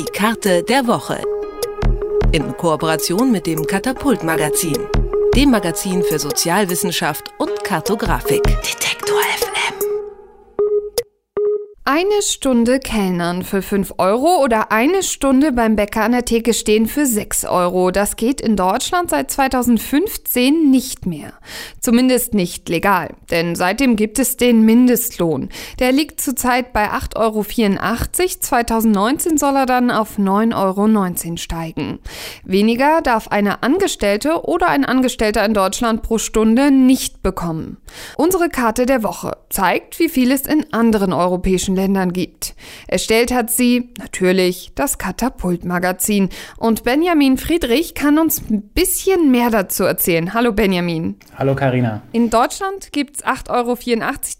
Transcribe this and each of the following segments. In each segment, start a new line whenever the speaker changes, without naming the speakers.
Die Karte der Woche. In Kooperation mit dem Katapult Magazin, dem Magazin für Sozialwissenschaft und Kartografik. Detektor FM.
Eine Stunde Kellnern für 5 Euro oder eine Stunde beim Bäcker an der Theke stehen für 6 Euro. Das geht in Deutschland seit 2015 nicht mehr. Zumindest nicht legal, denn seitdem gibt es den Mindestlohn. Der liegt zurzeit bei 8,84 Euro. 2019 soll er dann auf 9,19 Euro steigen. Weniger darf eine Angestellte oder ein Angestellter in Deutschland pro Stunde nicht bekommen. Unsere Karte der Woche zeigt, wie viel es in anderen europäischen Ländern gibt. Erstellt hat sie natürlich das Katapult-Magazin. Und Benjamin Friedrich kann uns ein bisschen mehr dazu erzählen. Hallo Benjamin.
Hallo Karina.
In Deutschland gibt es 8,84 Euro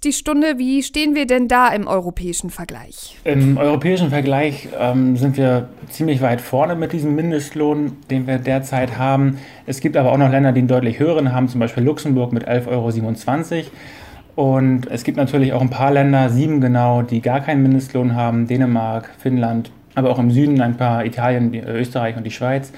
die Stunde. Wie stehen wir denn da im europäischen Vergleich?
Im europäischen Vergleich ähm, sind wir ziemlich weit vorne mit diesem Mindestlohn, den wir derzeit haben. Es gibt aber auch noch Länder, die einen deutlich höheren haben, zum Beispiel Luxemburg mit 11,27 Euro. Und es gibt natürlich auch ein paar Länder, sieben genau, die gar keinen Mindestlohn haben. Dänemark, Finnland, aber auch im Süden ein paar Italien, Österreich und die Schweiz.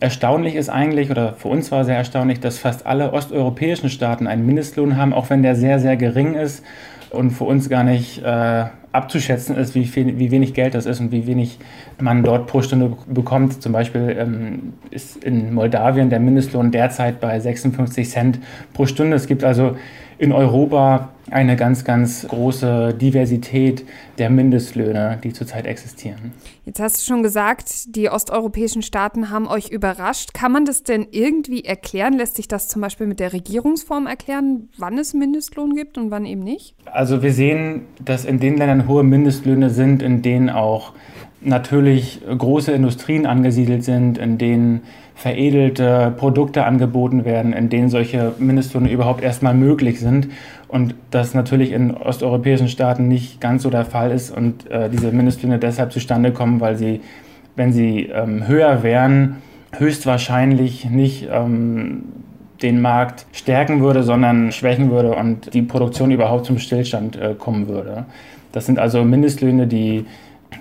Erstaunlich ist eigentlich, oder für uns war sehr erstaunlich, dass fast alle osteuropäischen Staaten einen Mindestlohn haben, auch wenn der sehr, sehr gering ist und für uns gar nicht äh, abzuschätzen ist, wie, viel, wie wenig Geld das ist und wie wenig man dort pro Stunde bekommt. Zum Beispiel ähm, ist in Moldawien der Mindestlohn derzeit bei 56 Cent pro Stunde. Es gibt also in Europa eine ganz, ganz große Diversität der Mindestlöhne, die zurzeit existieren.
Jetzt hast du schon gesagt, die osteuropäischen Staaten haben euch überrascht. Kann man das denn irgendwie erklären? Lässt sich das zum Beispiel mit der Regierungsform erklären, wann es Mindestlohn gibt und wann eben nicht?
Also wir sehen, dass in den Ländern hohe Mindestlöhne sind, in denen auch natürlich große Industrien angesiedelt sind, in denen veredelte Produkte angeboten werden, in denen solche Mindestlöhne überhaupt erstmal möglich sind. Und das natürlich in osteuropäischen Staaten nicht ganz so der Fall ist und äh, diese Mindestlöhne deshalb zustande kommen, weil sie, wenn sie ähm, höher wären, höchstwahrscheinlich nicht ähm, den Markt stärken würde, sondern schwächen würde und die Produktion überhaupt zum Stillstand äh, kommen würde. Das sind also Mindestlöhne, die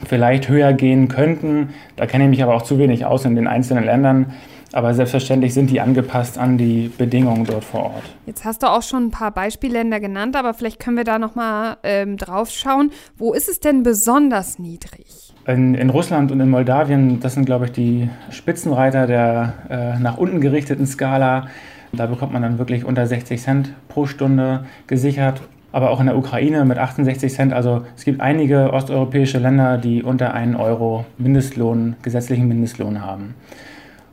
vielleicht höher gehen könnten. Da kenne ich mich aber auch zu wenig aus in den einzelnen Ländern. Aber selbstverständlich sind die angepasst an die Bedingungen dort vor Ort.
Jetzt hast du auch schon ein paar Beispielländer genannt, aber vielleicht können wir da nochmal ähm, drauf schauen. Wo ist es denn besonders niedrig?
In, in, Russland und in Moldawien, das sind, glaube ich, die Spitzenreiter der äh, nach unten gerichteten Skala. Da bekommt man dann wirklich unter 60 Cent pro Stunde gesichert aber auch in der Ukraine mit 68 Cent. Also es gibt einige osteuropäische Länder, die unter einen Euro Mindestlohn, gesetzlichen Mindestlohn haben.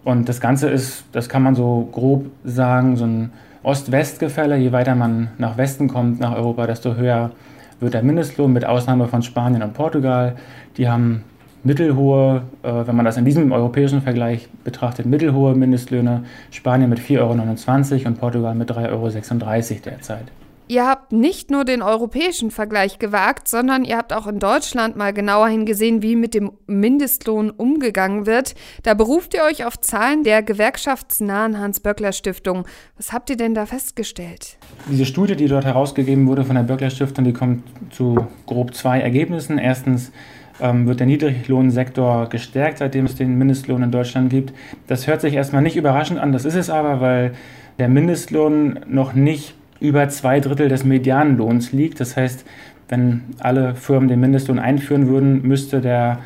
Und das Ganze ist, das kann man so grob sagen, so ein Ost-West-Gefälle. Je weiter man nach Westen kommt, nach Europa, desto höher wird der Mindestlohn, mit Ausnahme von Spanien und Portugal. Die haben mittelhohe, äh, wenn man das in diesem europäischen Vergleich betrachtet, mittelhohe Mindestlöhne. Spanien mit 4,29 Euro und Portugal mit 3,36 Euro derzeit.
Ihr habt nicht nur den europäischen Vergleich gewagt, sondern ihr habt auch in Deutschland mal genauer hingesehen, wie mit dem Mindestlohn umgegangen wird. Da beruft ihr euch auf Zahlen der gewerkschaftsnahen Hans-Böckler-Stiftung. Was habt ihr denn da festgestellt?
Diese Studie, die dort herausgegeben wurde von der Böckler-Stiftung, die kommt zu grob zwei Ergebnissen. Erstens ähm, wird der Niedriglohnsektor gestärkt, seitdem es den Mindestlohn in Deutschland gibt. Das hört sich erstmal nicht überraschend an, das ist es aber, weil der Mindestlohn noch nicht über zwei Drittel des Medianlohns liegt. Das heißt, wenn alle Firmen den Mindestlohn einführen würden, müsste der,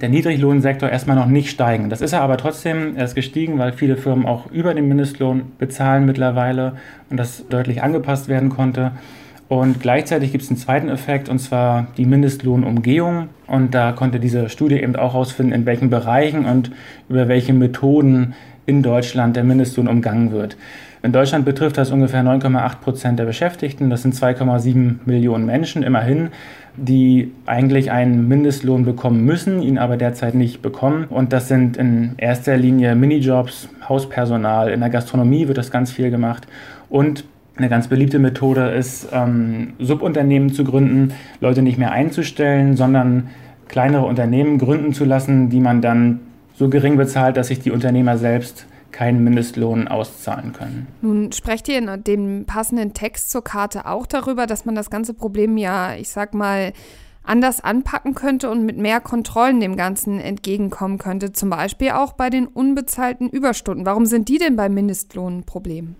der Niedriglohnsektor erstmal noch nicht steigen. Das ist er aber trotzdem, er ist gestiegen, weil viele Firmen auch über den Mindestlohn bezahlen mittlerweile und das deutlich angepasst werden konnte. Und gleichzeitig gibt es einen zweiten Effekt, und zwar die Mindestlohnumgehung. Und da konnte diese Studie eben auch herausfinden, in welchen Bereichen und über welche Methoden in Deutschland der Mindestlohn umgangen wird. In Deutschland betrifft das ungefähr 9,8 Prozent der Beschäftigten. Das sind 2,7 Millionen Menschen immerhin, die eigentlich einen Mindestlohn bekommen müssen, ihn aber derzeit nicht bekommen. Und das sind in erster Linie Minijobs, Hauspersonal. In der Gastronomie wird das ganz viel gemacht. Und eine ganz beliebte Methode ist, ähm, Subunternehmen zu gründen, Leute nicht mehr einzustellen, sondern kleinere Unternehmen gründen zu lassen, die man dann so gering bezahlt, dass sich die Unternehmer selbst keinen Mindestlohn auszahlen können.
Nun sprecht ihr in dem passenden Text zur Karte auch darüber, dass man das ganze Problem ja, ich sag mal, anders anpacken könnte und mit mehr Kontrollen dem Ganzen entgegenkommen könnte, zum Beispiel auch bei den unbezahlten Überstunden. Warum sind die denn beim Mindestlohn ein Problem?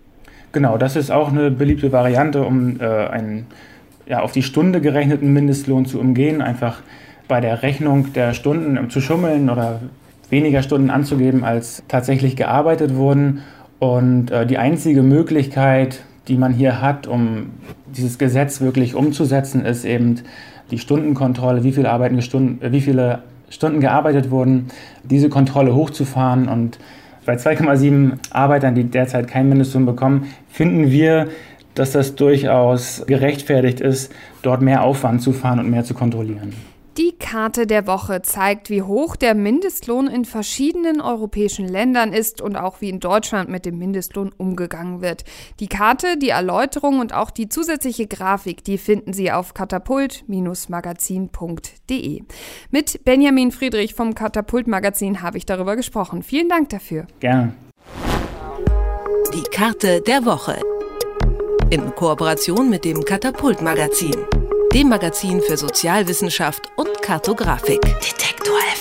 Genau, das ist auch eine beliebte Variante, um äh, einen ja, auf die Stunde gerechneten Mindestlohn zu umgehen, einfach bei der Rechnung der Stunden zu schummeln oder weniger Stunden anzugeben, als tatsächlich gearbeitet wurden. Und äh, die einzige Möglichkeit, die man hier hat, um dieses Gesetz wirklich umzusetzen, ist eben die Stundenkontrolle, wie viele, Arbeiten Stunden, äh, wie viele Stunden gearbeitet wurden, diese Kontrolle hochzufahren. Und bei 2,7 Arbeitern, die derzeit keinen Mindestlohn bekommen, finden wir, dass das durchaus gerechtfertigt ist, dort mehr Aufwand zu fahren und mehr zu kontrollieren.
Die Karte der Woche zeigt, wie hoch der Mindestlohn in verschiedenen europäischen Ländern ist und auch wie in Deutschland mit dem Mindestlohn umgegangen wird. Die Karte, die Erläuterung und auch die zusätzliche Grafik, die finden Sie auf katapult-magazin.de. Mit Benjamin Friedrich vom Katapult Magazin habe ich darüber gesprochen. Vielen Dank dafür.
Gerne.
Die Karte der Woche. In Kooperation mit dem Katapult Magazin dem Magazin für Sozialwissenschaft und Kartografik. Detektor.